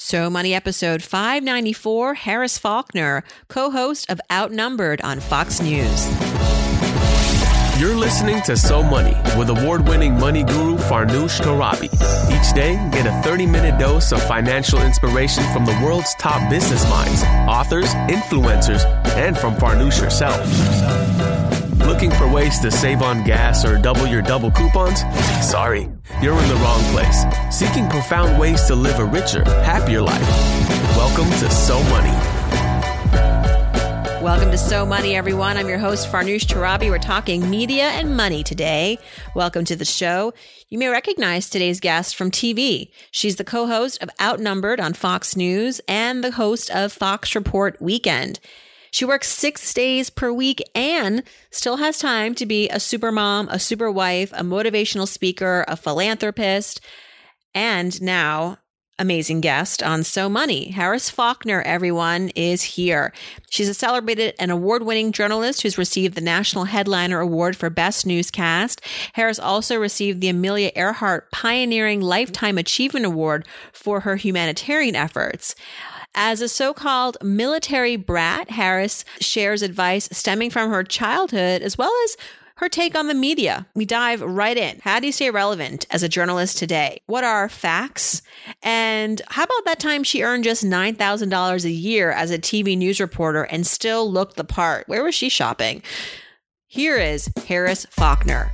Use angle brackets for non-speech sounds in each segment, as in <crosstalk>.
So Money episode 594, Harris Faulkner, co host of Outnumbered on Fox News. You're listening to So Money with award winning money guru Farnoosh Torabi. Each day, get a 30 minute dose of financial inspiration from the world's top business minds, authors, influencers, and from Farnoosh herself. Looking for ways to save on gas or double your double coupons? Sorry, you're in the wrong place. Seeking profound ways to live a richer, happier life. Welcome to So Money. Welcome to So Money, everyone. I'm your host, Farnoosh Torabi. We're talking media and money today. Welcome to the show. You may recognize today's guest from TV. She's the co host of Outnumbered on Fox News and the host of Fox Report Weekend. She works six days per week and still has time to be a super mom, a super wife, a motivational speaker, a philanthropist, and now amazing guest on So Money. Harris Faulkner, everyone, is here. She's a celebrated and award winning journalist who's received the National Headliner Award for Best Newscast. Harris also received the Amelia Earhart Pioneering Lifetime Achievement Award for her humanitarian efforts. As a so called military brat, Harris shares advice stemming from her childhood as well as her take on the media. We dive right in. How do you stay relevant as a journalist today? What are facts? And how about that time she earned just $9,000 a year as a TV news reporter and still looked the part? Where was she shopping? Here is Harris Faulkner.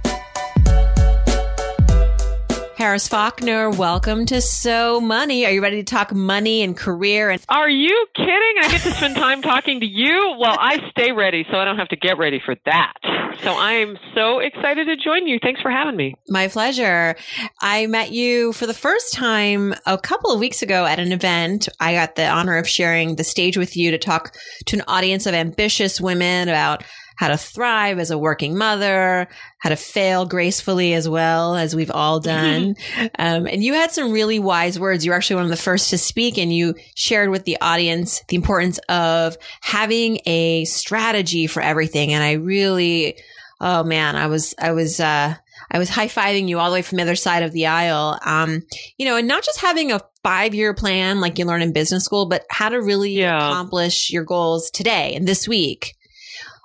Harris Faulkner, welcome to So Money. Are you ready to talk money and career? And are you kidding? I get to spend time talking to you. Well, I stay ready, so I don't have to get ready for that. So I am so excited to join you. Thanks for having me. My pleasure. I met you for the first time a couple of weeks ago at an event. I got the honor of sharing the stage with you to talk to an audience of ambitious women about how to thrive as a working mother, how to fail gracefully as well as we've all <laughs> done. um, and you had some really wise words. You were actually one of the first to speak and you shared with the audience the importance of having a strategy for everything. And I really, oh man, I was, I was, uh, I was high fiving you all the way from the other side of the aisle. Um, you know, and not just having a five year plan like you learn in business school, but how to really yeah. accomplish your goals today and this week.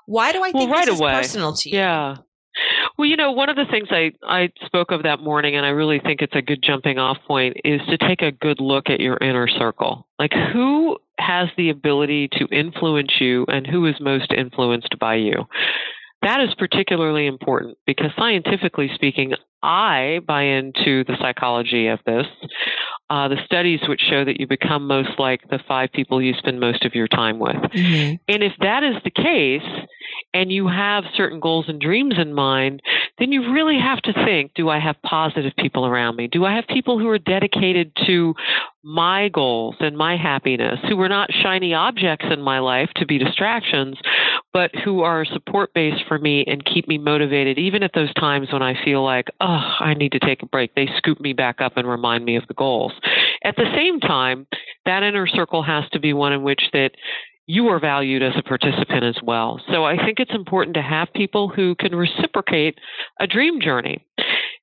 Why do I think well, right this away. personal to you? Yeah. Well, you know, one of the things I, I spoke of that morning, and I really think it's a good jumping off point, is to take a good look at your inner circle. Like, who has the ability to influence you and who is most influenced by you? That is particularly important because scientifically speaking, I buy into the psychology of this. Uh, the studies which show that you become most like the five people you spend most of your time with. Mm-hmm. And if that is the case, and you have certain goals and dreams in mind, then you really have to think do I have positive people around me? Do I have people who are dedicated to my goals and my happiness, who are not shiny objects in my life to be distractions, but who are support base for me and keep me motivated, even at those times when I feel like, oh, I need to take a break? They scoop me back up and remind me of the goals. At the same time, that inner circle has to be one in which that you are valued as a participant as well. So I think it's important to have people who can reciprocate a dream journey.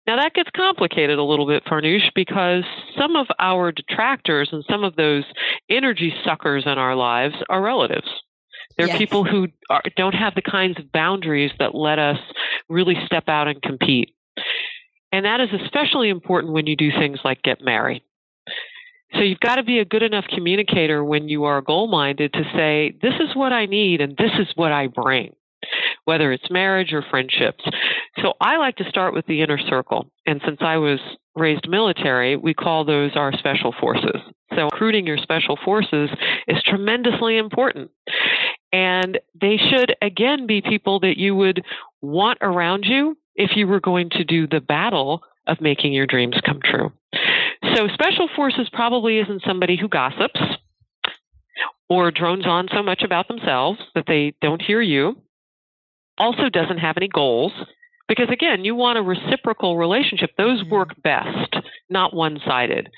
Now that gets complicated a little bit, Farnoosh, because some of our detractors and some of those energy suckers in our lives are relatives. They're yes. people who are, don't have the kinds of boundaries that let us really step out and compete. And that is especially important when you do things like get married. So you've got to be a good enough communicator when you are goal minded to say, this is what I need and this is what I bring, whether it's marriage or friendships. So I like to start with the inner circle. And since I was raised military, we call those our special forces. So recruiting your special forces is tremendously important. And they should, again, be people that you would want around you if you were going to do the battle of making your dreams come true. So, special forces probably isn't somebody who gossips or drones on so much about themselves that they don't hear you. Also, doesn't have any goals. Because again, you want a reciprocal relationship. Those mm-hmm. work best, not one sided.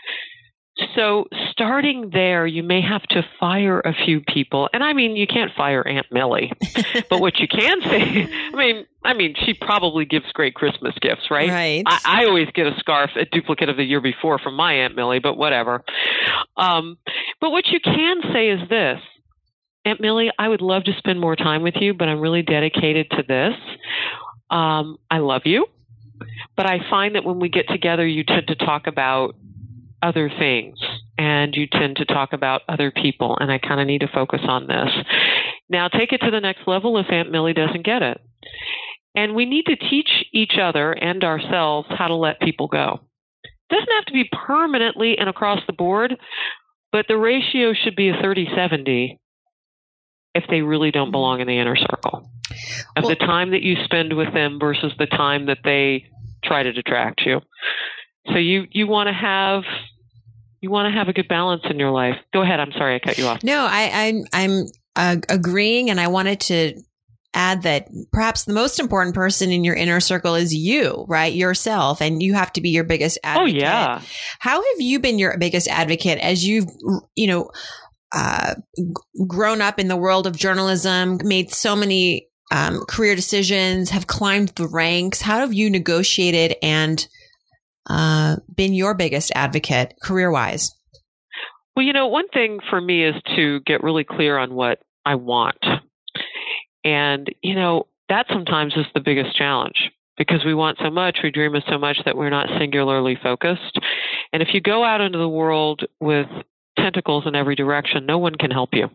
So, starting there, you may have to fire a few people. And I mean, you can't fire Aunt Millie. <laughs> but what you can say, I mean, I mean, she probably gives great Christmas gifts, right? Right. I, I always get a scarf, a duplicate of the year before from my Aunt Millie, but whatever. Um, but what you can say is this Aunt Millie, I would love to spend more time with you, but I'm really dedicated to this. Um, I love you. But I find that when we get together, you tend to talk about other things and you tend to talk about other people and I kind of need to focus on this. Now take it to the next level if Aunt Millie doesn't get it. And we need to teach each other and ourselves how to let people go. It doesn't have to be permanently and across the board, but the ratio should be a 30-70 if they really don't mm-hmm. belong in the inner circle. Of well, the time that you spend with them versus the time that they try to detract you. So you you want to have you want to have a good balance in your life. Go ahead. I'm sorry I cut you off. No, I, I'm I'm uh, agreeing, and I wanted to add that perhaps the most important person in your inner circle is you, right? Yourself, and you have to be your biggest oh, advocate. Oh yeah. How have you been your biggest advocate as you've you know uh, grown up in the world of journalism, made so many um, career decisions, have climbed the ranks? How have you negotiated and uh, been your biggest advocate career wise? Well, you know, one thing for me is to get really clear on what I want. And, you know, that sometimes is the biggest challenge because we want so much, we dream of so much that we're not singularly focused. And if you go out into the world with tentacles in every direction, no one can help you.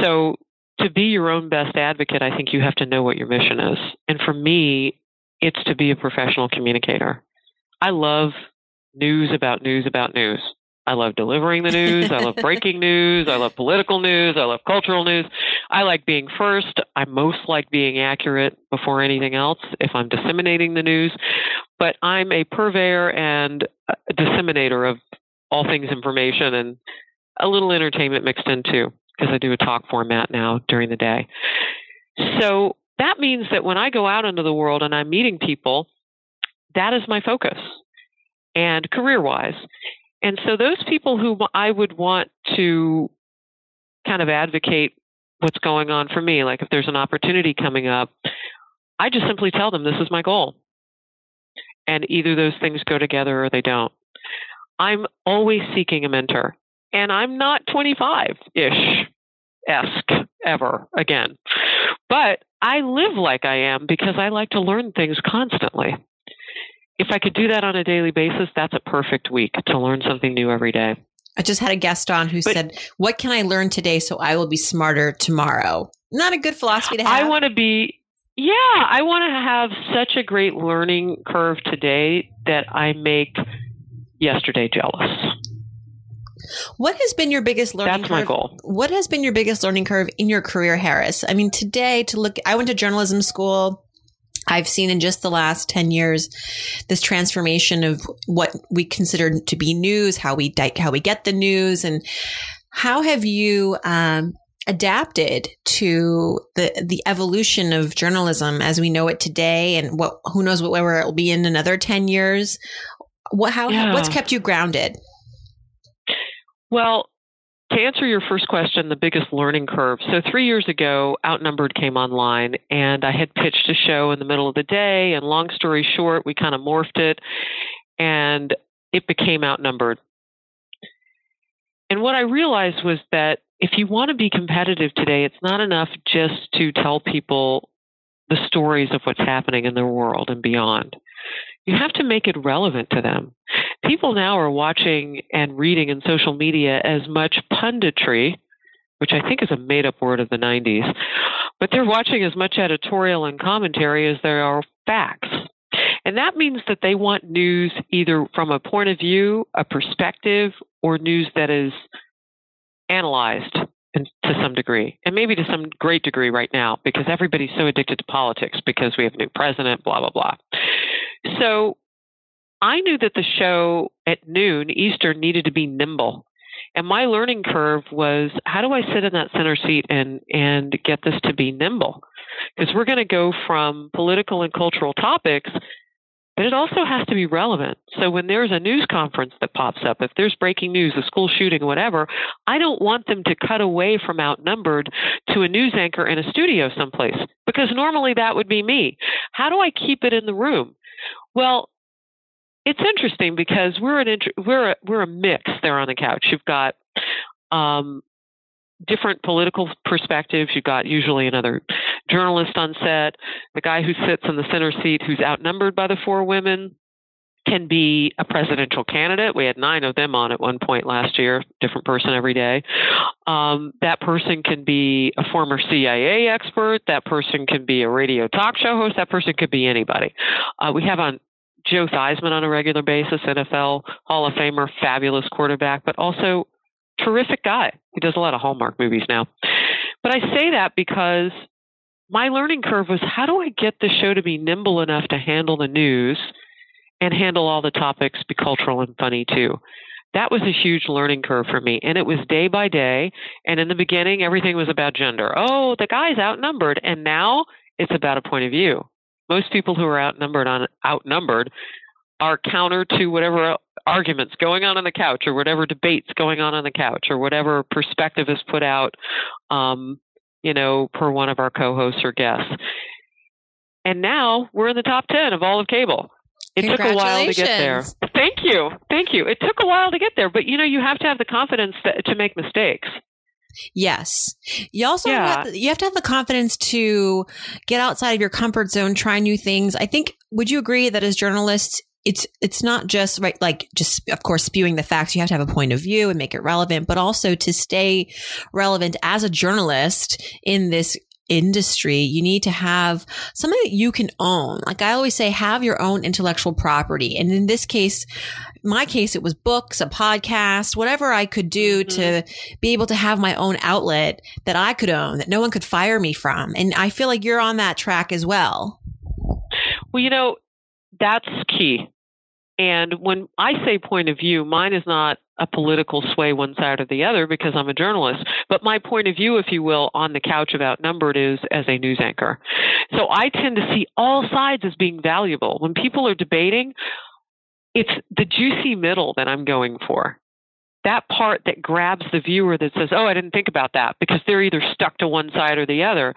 So, to be your own best advocate, I think you have to know what your mission is. And for me, it's to be a professional communicator. I love news about news about news. I love delivering the news. I love breaking <laughs> news. I love political news. I love cultural news. I like being first. I most like being accurate before anything else if I'm disseminating the news. But I'm a purveyor and a disseminator of all things information and a little entertainment mixed in too, because I do a talk format now during the day. So that means that when I go out into the world and I'm meeting people, that is my focus and career wise. And so those people who I would want to kind of advocate what's going on for me, like if there's an opportunity coming up, I just simply tell them this is my goal. And either those things go together or they don't. I'm always seeking a mentor. And I'm not 25 ish esque ever again. But I live like I am because I like to learn things constantly. If I could do that on a daily basis, that's a perfect week to learn something new every day. I just had a guest on who but, said, What can I learn today so I will be smarter tomorrow? Not a good philosophy to have. I want to be, yeah, I want to have such a great learning curve today that I make yesterday jealous. What has been your biggest learning That's curve? my goal. What has been your biggest learning curve in your career, Harris? I mean, today to look, I went to journalism school. I've seen in just the last 10 years this transformation of what we consider to be news, how we how we get the news and how have you um, adapted to the the evolution of journalism as we know it today and what who knows what where it will be in another 10 years what how yeah. what's kept you grounded well, to answer your first question, the biggest learning curve. So, three years ago, Outnumbered came online, and I had pitched a show in the middle of the day. And long story short, we kind of morphed it, and it became Outnumbered. And what I realized was that if you want to be competitive today, it's not enough just to tell people the stories of what's happening in their world and beyond you have to make it relevant to them. People now are watching and reading in social media as much punditry, which I think is a made up word of the 90s, but they're watching as much editorial and commentary as there are facts. And that means that they want news either from a point of view, a perspective, or news that is analyzed to some degree, and maybe to some great degree right now, because everybody's so addicted to politics because we have a new president, blah, blah, blah. So I knew that the show at noon Eastern needed to be nimble. And my learning curve was how do I sit in that center seat and, and get this to be nimble? Because we're going to go from political and cultural topics but it also has to be relevant. So when there's a news conference that pops up, if there's breaking news, a school shooting, whatever, I don't want them to cut away from outnumbered to a news anchor in a studio someplace because normally that would be me. How do I keep it in the room? Well, it's interesting because we're an we're a, we're a mix there on the couch. You've got um, different political perspectives. You've got usually another journalist on set. The guy who sits in the center seat, who's outnumbered by the four women, can be a presidential candidate. We had nine of them on at one point last year, different person every day. Um, that person can be a former CIA expert. That person can be a radio talk show host. That person could be anybody. Uh, we have on Joe Theismann on a regular basis, NFL Hall of Famer, fabulous quarterback, but also terrific guy. He does a lot of Hallmark movies now. But I say that because my learning curve was how do I get the show to be nimble enough to handle the news and handle all the topics, be cultural and funny too. That was a huge learning curve for me. And it was day by day. And in the beginning, everything was about gender. Oh, the guy's outnumbered. And now it's about a point of view. Most people who are outnumbered on outnumbered are counter to whatever arguments going on on the couch or whatever debates going on on the couch or whatever perspective is put out um, you know per one of our co-hosts or guests. And now we're in the top 10 of all of cable. It took a while to get there. Thank you. Thank you. It took a while to get there but you know you have to have the confidence to, to make mistakes Yes. You also yeah. have, you have to have the confidence to get outside of your comfort zone, try new things. I think would you agree that as journalists it's it's not just right like just of course spewing the facts you have to have a point of view and make it relevant but also to stay relevant as a journalist in this industry you need to have something that you can own like i always say have your own intellectual property and in this case my case it was books a podcast whatever i could do mm-hmm. to be able to have my own outlet that i could own that no one could fire me from and i feel like you're on that track as well well you know that's key. And when I say point of view, mine is not a political sway one side or the other because I'm a journalist. But my point of view, if you will, on the couch of outnumbered is as a news anchor. So I tend to see all sides as being valuable. When people are debating, it's the juicy middle that I'm going for. That part that grabs the viewer that says, Oh, I didn't think about that because they're either stuck to one side or the other.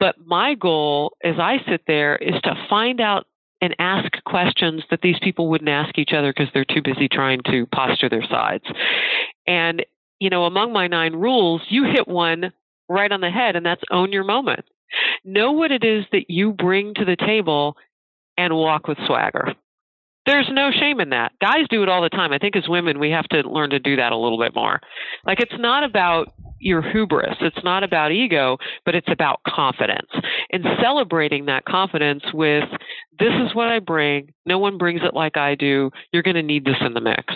But my goal as I sit there is to find out and ask questions that these people wouldn't ask each other because they're too busy trying to posture their sides. And, you know, among my nine rules, you hit one right on the head, and that's own your moment. Know what it is that you bring to the table and walk with swagger. There's no shame in that. Guys do it all the time. I think as women, we have to learn to do that a little bit more. Like, it's not about your hubris. It's not about ego, but it's about confidence. And celebrating that confidence with this is what I bring. No one brings it like I do. You're going to need this in the mix.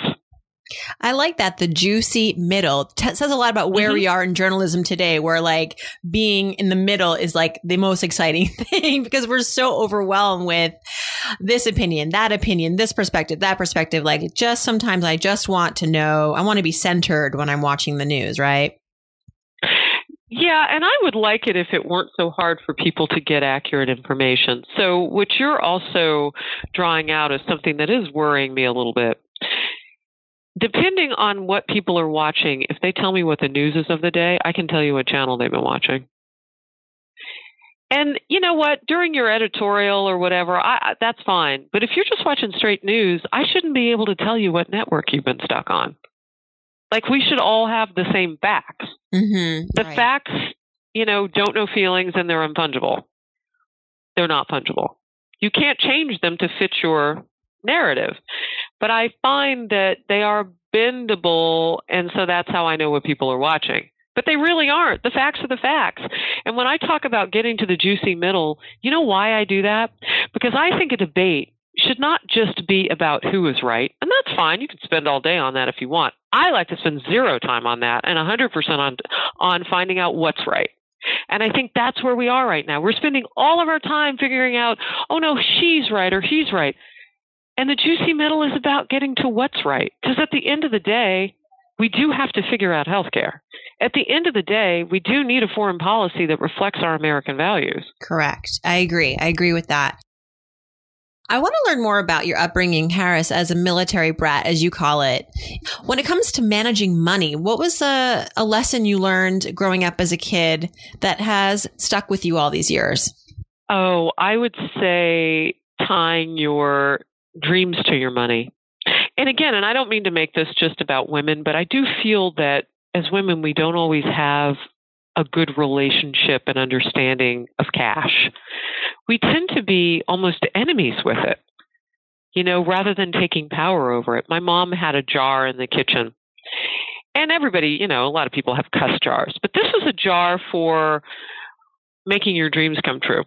I like that. The juicy middle T- says a lot about where mm-hmm. we are in journalism today, where like being in the middle is like the most exciting <laughs> thing because we're so overwhelmed with this opinion, that opinion, this perspective, that perspective. Like just sometimes I just want to know, I want to be centered when I'm watching the news, right? Yeah, and I would like it if it weren't so hard for people to get accurate information. So, what you're also drawing out is something that is worrying me a little bit. Depending on what people are watching, if they tell me what the news is of the day, I can tell you what channel they've been watching. And you know what? During your editorial or whatever, I, that's fine. But if you're just watching straight news, I shouldn't be able to tell you what network you've been stuck on. Like we should all have the same facts. Mm-hmm, the right. facts, you know, don't know feelings and they're unfungible. They're not fungible. You can't change them to fit your narrative. But I find that they are bendable, and so that's how I know what people are watching. But they really aren't. The facts are the facts. And when I talk about getting to the juicy middle, you know why I do that? Because I think a debate should not just be about who is right, and that's fine. You can spend all day on that if you want. I like to spend zero time on that and 100% on on finding out what's right. And I think that's where we are right now. We're spending all of our time figuring out, oh no, she's right or he's right. And the juicy middle is about getting to what's right. Because at the end of the day, we do have to figure out healthcare. At the end of the day, we do need a foreign policy that reflects our American values. Correct. I agree. I agree with that. I want to learn more about your upbringing, Harris, as a military brat, as you call it. When it comes to managing money, what was a, a lesson you learned growing up as a kid that has stuck with you all these years? Oh, I would say tying your dreams to your money. And again, and I don't mean to make this just about women, but I do feel that as women, we don't always have a good relationship and understanding of cash. We tend to be almost enemies with it, you know, rather than taking power over it. My mom had a jar in the kitchen. And everybody, you know, a lot of people have cuss jars, but this was a jar for making your dreams come true.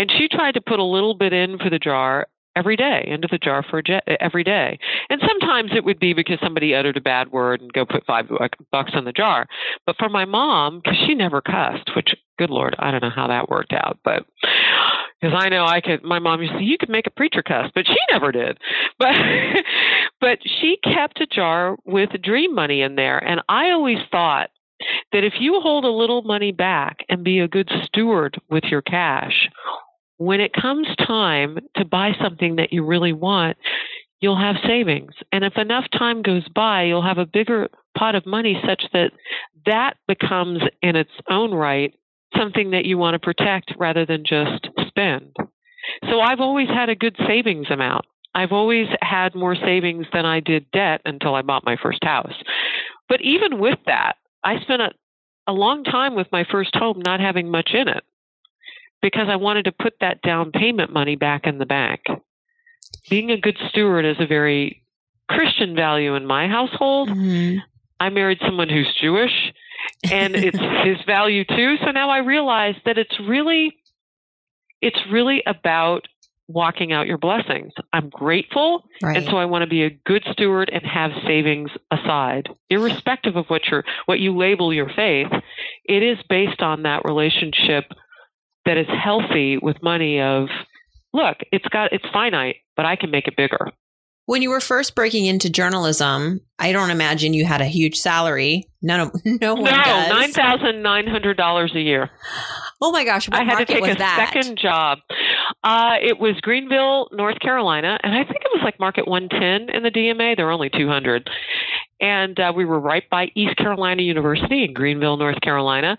And she tried to put a little bit in for the jar every day into the jar for every day. And sometimes it would be because somebody uttered a bad word and go put five bucks in the jar. But for my mom, because she never cussed, which good lord, I don't know how that worked out, but because I know I could. My mom used to say you could make a preacher cuss, but she never did. <laughs> But but she kept a jar with dream money in there, and I always thought that if you hold a little money back and be a good steward with your cash, when it comes time to buy something that you really want, you'll have savings. And if enough time goes by, you'll have a bigger pot of money such that that becomes in its own right something that you want to protect rather than just spend. So I've always had a good savings amount. I've always had more savings than I did debt until I bought my first house. But even with that, I spent a, a long time with my first home not having much in it because I wanted to put that down payment money back in the bank. Being a good steward is a very Christian value in my household. Mm-hmm. I married someone who's Jewish and it's <laughs> his value too. So now I realize that it's really it's really about walking out your blessings. I'm grateful, right. and so I want to be a good steward and have savings aside, irrespective of what your what you label your faith. It is based on that relationship that is healthy with money of look it's got it's finite but i can make it bigger. When you were first breaking into journalism i don't imagine you had a huge salary. None of <laughs> no one no nine thousand nine hundred dollars a year. Oh my gosh i had to take a that? second job. Uh, it was greenville north carolina and i think it was like market 110 in the dma there were only 200 and uh, we were right by east carolina university in greenville north carolina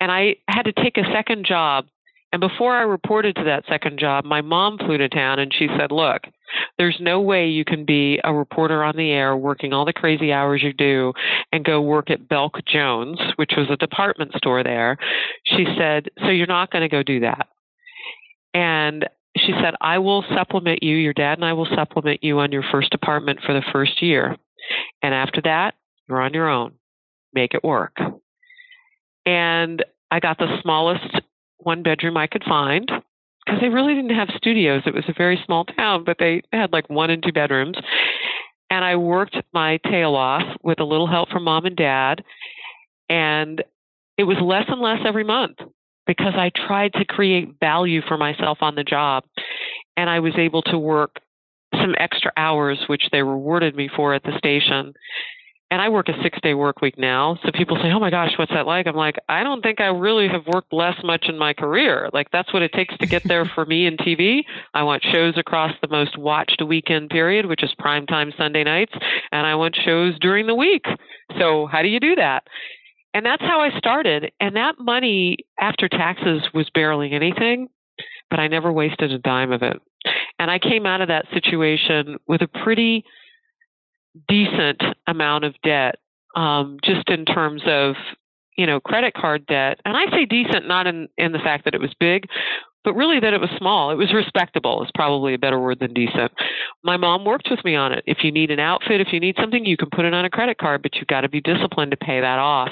and i had to take a second job and before I reported to that second job, my mom flew to town and she said, Look, there's no way you can be a reporter on the air working all the crazy hours you do and go work at Belk Jones, which was a department store there. She said, So you're not going to go do that. And she said, I will supplement you. Your dad and I will supplement you on your first apartment for the first year. And after that, you're on your own. Make it work. And I got the smallest one bedroom I could find because they really didn't have studios. It was a very small town, but they had like one and two bedrooms. And I worked my tail off with a little help from mom and dad. And it was less and less every month because I tried to create value for myself on the job. And I was able to work some extra hours, which they rewarded me for at the station and I work a six day work week now. So people say, Oh my gosh, what's that like? I'm like, I don't think I really have worked less much in my career. Like that's what it takes to get there <laughs> for me in TV. I want shows across the most watched weekend period, which is prime time Sunday nights, and I want shows during the week. So how do you do that? And that's how I started. And that money after taxes was barely anything, but I never wasted a dime of it. And I came out of that situation with a pretty decent amount of debt, um, just in terms of you know credit card debt. And I say decent not in in the fact that it was big, but really that it was small. It was respectable is probably a better word than decent. My mom worked with me on it. If you need an outfit, if you need something, you can put it on a credit card, but you've got to be disciplined to pay that off.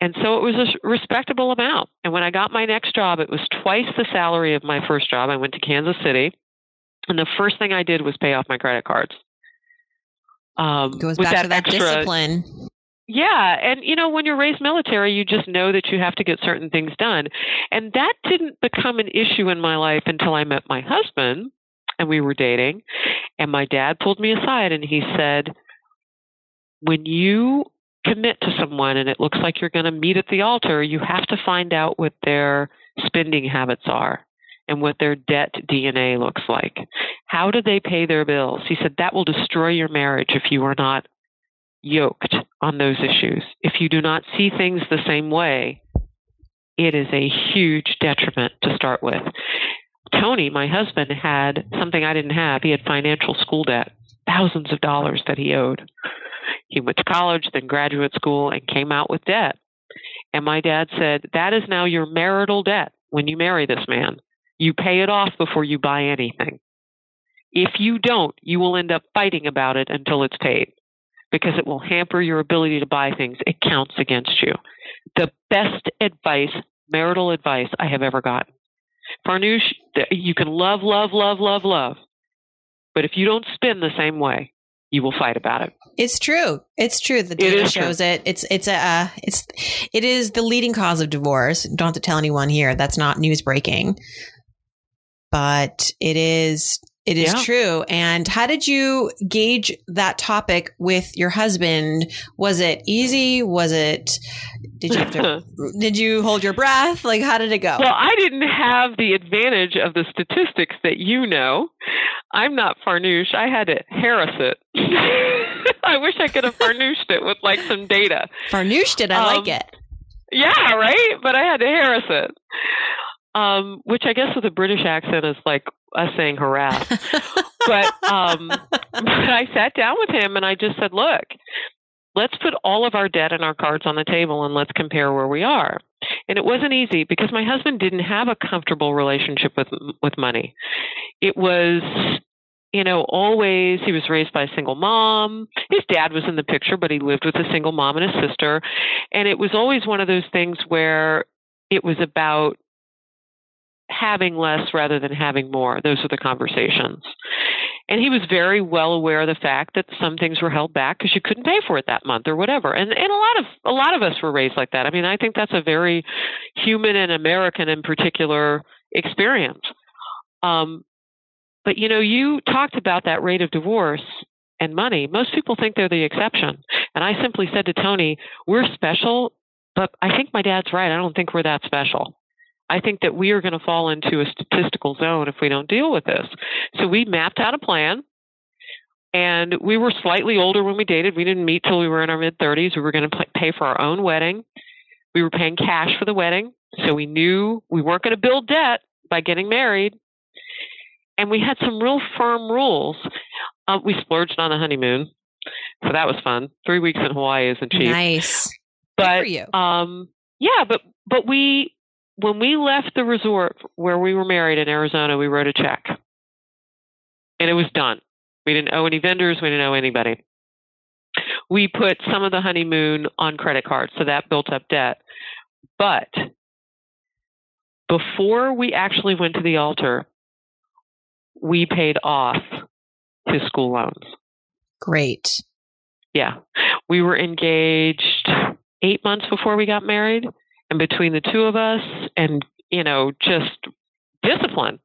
And so it was a respectable amount. And when I got my next job, it was twice the salary of my first job. I went to Kansas City. And the first thing I did was pay off my credit cards. Um, Goes back that to that extra, discipline. Yeah, and you know when you're raised military, you just know that you have to get certain things done, and that didn't become an issue in my life until I met my husband and we were dating, and my dad pulled me aside and he said, "When you commit to someone and it looks like you're going to meet at the altar, you have to find out what their spending habits are." And what their debt DNA looks like. How do they pay their bills? He said that will destroy your marriage if you are not yoked on those issues. If you do not see things the same way, it is a huge detriment to start with. Tony, my husband, had something I didn't have. He had financial school debt, thousands of dollars that he owed. He went to college, then graduate school, and came out with debt. And my dad said, That is now your marital debt when you marry this man. You pay it off before you buy anything. If you don't, you will end up fighting about it until it's paid because it will hamper your ability to buy things. It counts against you. The best advice, marital advice I have ever gotten. Farnoosh, you can love, love, love, love, love. But if you don't spin the same way, you will fight about it. It's true. It's true. The data shows true. it. It's it's a uh, it's it is the leading cause of divorce. Don't have to tell anyone here. That's not news breaking, but it is it is yeah. true. And how did you gauge that topic with your husband? Was it easy? Was it did you have to <laughs> did you hold your breath? Like how did it go? Well, I didn't have the advantage of the statistics that you know. I'm not Farnoosh. I had to Harris it. <laughs> I wish I could have Farnooshed it with like some data. Farnooshed it, I um, like it. Yeah, right? But I had to Harris it. Um, which I guess with a British accent is like us saying harass. <laughs> but um, but I sat down with him and I just said, look, let's put all of our debt and our cards on the table and let's compare where we are. And it wasn't easy because my husband didn't have a comfortable relationship with with money. It was you know, always he was raised by a single mom. His dad was in the picture, but he lived with a single mom and a sister. And it was always one of those things where it was about having less rather than having more. Those are the conversations. And he was very well aware of the fact that some things were held back because you couldn't pay for it that month or whatever. And and a lot of a lot of us were raised like that. I mean, I think that's a very human and American in particular experience. Um, but you know, you talked about that rate of divorce and money. Most people think they're the exception. And I simply said to Tony, "We're special, but I think my dad's right. I don't think we're that special." I think that we are going to fall into a statistical zone if we don't deal with this. So we mapped out a plan. And we were slightly older when we dated. We didn't meet till we were in our mid 30s. We were going to pay for our own wedding. We were paying cash for the wedding. So we knew we weren't going to build debt by getting married. And we had some real firm rules. Uh, we splurged on the honeymoon. So that was fun. Three weeks in Hawaii isn't cheap. Nice. But, um, yeah, but, but we, when we left the resort where we were married in Arizona, we wrote a check. And it was done. We didn't owe any vendors, we didn't owe anybody. We put some of the honeymoon on credit cards, so that built up debt. But before we actually went to the altar, we paid off his school loans. Great. Yeah. We were engaged eight months before we got married. And between the two of us and, you know, just discipline,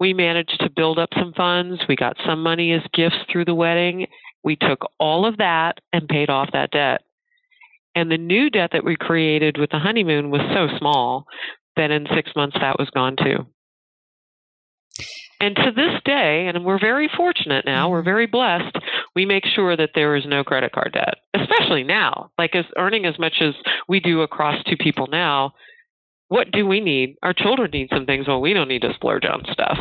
we managed to build up some funds. We got some money as gifts through the wedding. We took all of that and paid off that debt. And the new debt that we created with the honeymoon was so small that in six months that was gone too. And to this day, and we're very fortunate now, we're mm-hmm. very blessed, we make sure that there is no credit card debt, especially now. Like as earning as much as we do across two people now, what do we need? Our children need some things, well, we don't need to splurge on stuff.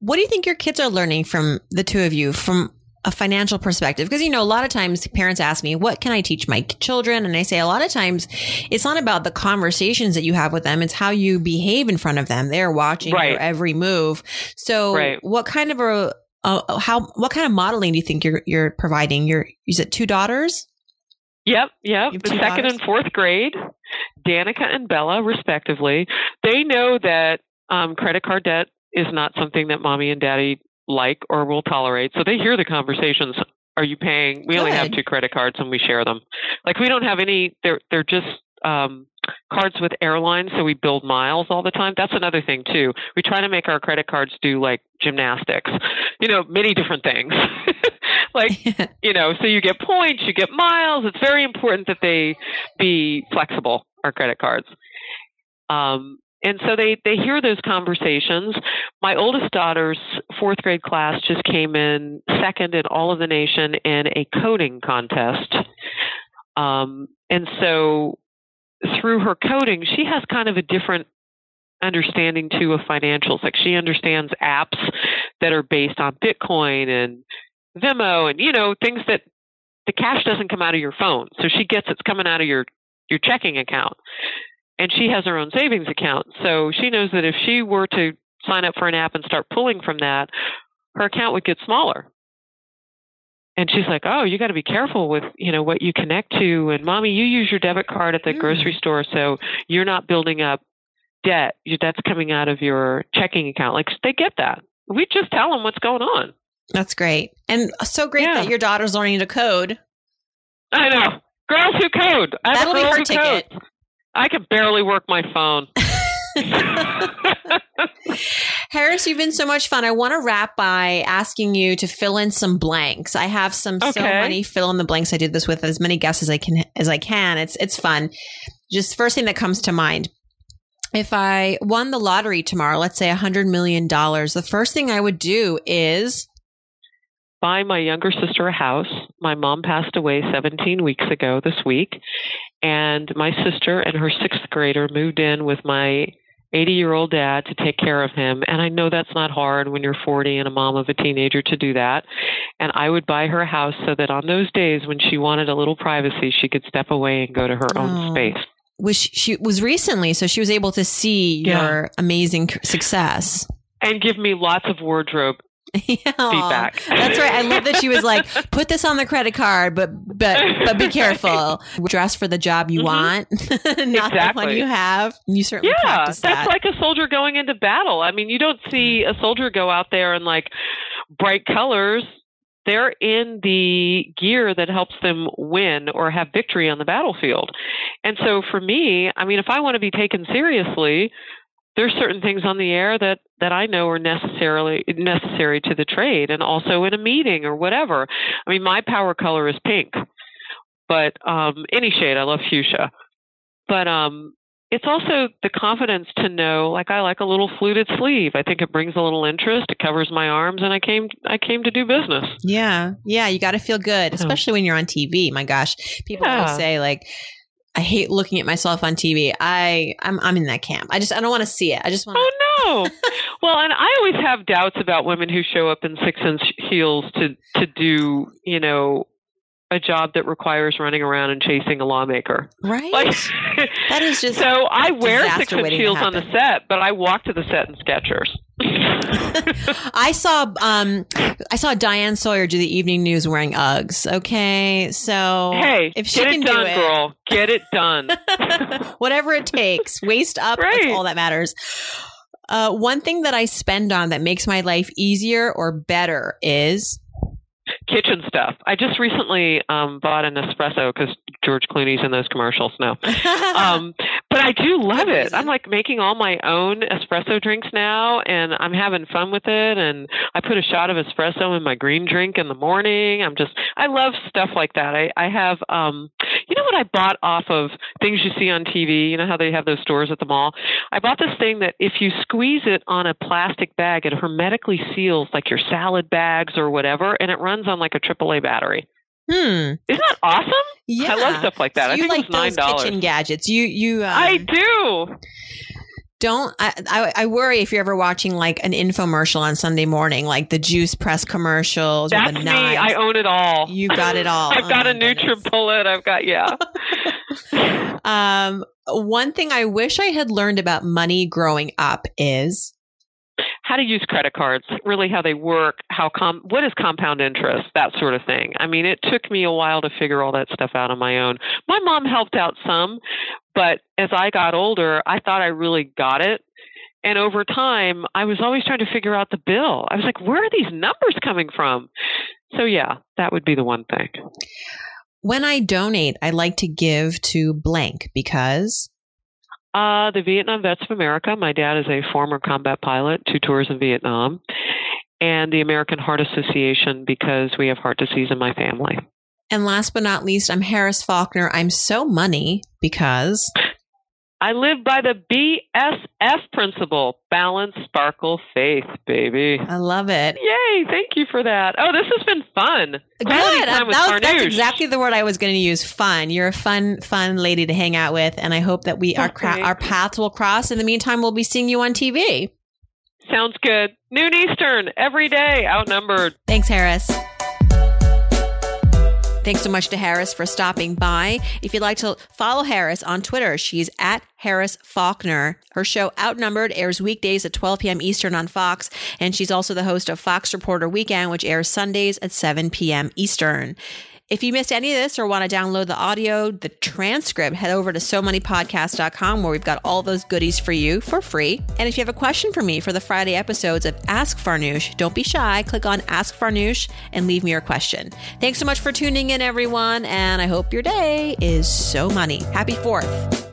What do you think your kids are learning from the two of you from a financial perspective because you know a lot of times parents ask me what can i teach my children and i say a lot of times it's not about the conversations that you have with them it's how you behave in front of them they're watching right. your every move so right. what kind of a uh, how what kind of modeling do you think you're you're providing your is it two daughters Yep, yep. The second daughters? and fourth grade, Danica and Bella, respectively. They know that um, credit card debt is not something that mommy and daddy like or will tolerate. So they hear the conversations. Are you paying? We Good. only have two credit cards and we share them. Like we don't have any. They're they're just um, cards with airlines, so we build miles all the time. That's another thing too. We try to make our credit cards do like gymnastics. You know, many different things. <laughs> like <laughs> you know, so you get points, you get miles. It's very important that they be flexible. Our credit cards. Um, and so they they hear those conversations. My oldest daughter's fourth grade class just came in second in all of the nation in a coding contest, um, and so through her coding, she has kind of a different understanding too of financials. Like she understands apps that are based on Bitcoin and Venmo and you know things that the cash doesn't come out of your phone. So she gets it's coming out of your your checking account. And she has her own savings account. So she knows that if she were to sign up for an app and start pulling from that, her account would get smaller. And she's like, "Oh, you got to be careful with, you know, what you connect to and mommy, you use your debit card at the mm. grocery store so you're not building up debt. That's coming out of your checking account." Like they get that. We just tell them what's going on. That's great. And so great yeah. that your daughter's learning to code. I know. Girls who code. I That'll be her ticket. Code. I can barely work my phone. <laughs> <laughs> Harris, you've been so much fun. I want to wrap by asking you to fill in some blanks. I have some okay. so many fill in the blanks. I did this with as many guests as I can as I can. It's it's fun. Just first thing that comes to mind. If I won the lottery tomorrow, let's say a hundred million dollars, the first thing I would do is buy my younger sister a house. My mom passed away 17 weeks ago this week, and my sister and her sixth grader moved in with my 80 year old dad to take care of him. And I know that's not hard when you're 40 and a mom of a teenager to do that. And I would buy her a house so that on those days when she wanted a little privacy, she could step away and go to her oh. own space. Was she, was recently, so she was able to see yeah. your amazing success and give me lots of wardrobe <laughs> feedback. That's right. I love that she was like, put this on the credit card, but but but be <laughs> careful. Dress for the job you mm-hmm. want, <laughs> not exactly. the one you have. You certainly yeah, practice that. That's like a soldier going into battle. I mean, you don't see a soldier go out there in like bright colors. They're in the gear that helps them win or have victory on the battlefield. And so for me, I mean, if I want to be taken seriously, there's certain things on the air that that I know are necessarily necessary to the trade and also in a meeting or whatever. I mean my power color is pink. But um any shade, I love fuchsia. But um it's also the confidence to know like I like a little fluted sleeve. I think it brings a little interest, it covers my arms and I came I came to do business. Yeah. Yeah, you got to feel good, especially when you're on TV. My gosh. People yeah. always say like I hate looking at myself on TV. I I'm I'm in that camp. I just I don't want to see it. I just want. Oh no! <laughs> well, and I always have doubts about women who show up in six inch heels to to do you know a job that requires running around and chasing a lawmaker. Right. Like, that is <laughs> just so. I wear six inch heels on the set, but I walk to the set in Skechers. I saw um I saw Diane Sawyer do the evening news wearing Uggs. Okay, so hey, if she can done, do it, girl, get it done. <laughs> whatever it takes, waist up. Right. That's all that matters. Uh, one thing that I spend on that makes my life easier or better is kitchen stuff. I just recently um, bought an espresso because George Clooney's in those commercials now. <laughs> um, but I do love it. I'm like making all my own espresso drinks now, and I'm having fun with it. And I put a shot of espresso in my green drink in the morning. I'm just, I love stuff like that. I, I have, um, you know what I bought off of things you see on TV? You know how they have those stores at the mall? I bought this thing that if you squeeze it on a plastic bag, it hermetically seals like your salad bags or whatever, and it runs on like a AAA battery. Hmm. Isn't that awesome? Yeah. I love stuff like that. So I think like nine dollars. Kitchen gadgets. You you. Um, I do. Don't I, I, I? worry if you're ever watching like an infomercial on Sunday morning, like the juice press commercials. That's or the me. I own it all. You got it all. <laughs> I've oh got a NutriBullet. I've got yeah. <laughs> um, one thing I wish I had learned about money growing up is how to use credit cards, really how they work, how com- what is compound interest, that sort of thing. I mean, it took me a while to figure all that stuff out on my own. My mom helped out some, but as I got older, I thought I really got it. And over time, I was always trying to figure out the bill. I was like, where are these numbers coming from? So, yeah, that would be the one thing. When I donate, I like to give to blank because uh, the Vietnam Vets of America. My dad is a former combat pilot, two tours in Vietnam, and the American Heart Association because we have heart disease in my family. And last but not least, I'm Harris Faulkner. I'm so money because I live by the BSF principle balance, sparkle, faith, baby. I love it. Yay. Thank you for that. Oh, this has been fun. Good. That was, that's exactly the word I was going to use. Fun. You're a fun, fun lady to hang out with. And I hope that we, our, cra- our paths will cross. In the meantime, we'll be seeing you on TV. Sounds good. Noon Eastern, every day, outnumbered. Thanks, Harris. Thanks so much to Harris for stopping by. If you'd like to follow Harris on Twitter, she's at Harris Faulkner. Her show Outnumbered airs weekdays at 12 p.m. Eastern on Fox, and she's also the host of Fox Reporter Weekend, which airs Sundays at 7 p.m. Eastern. If you missed any of this or want to download the audio, the transcript, head over to so moneypodcast.com where we've got all those goodies for you for free. And if you have a question for me for the Friday episodes of Ask Farnoosh, don't be shy. Click on Ask Farnoosh and leave me your question. Thanks so much for tuning in, everyone. And I hope your day is so money. Happy 4th.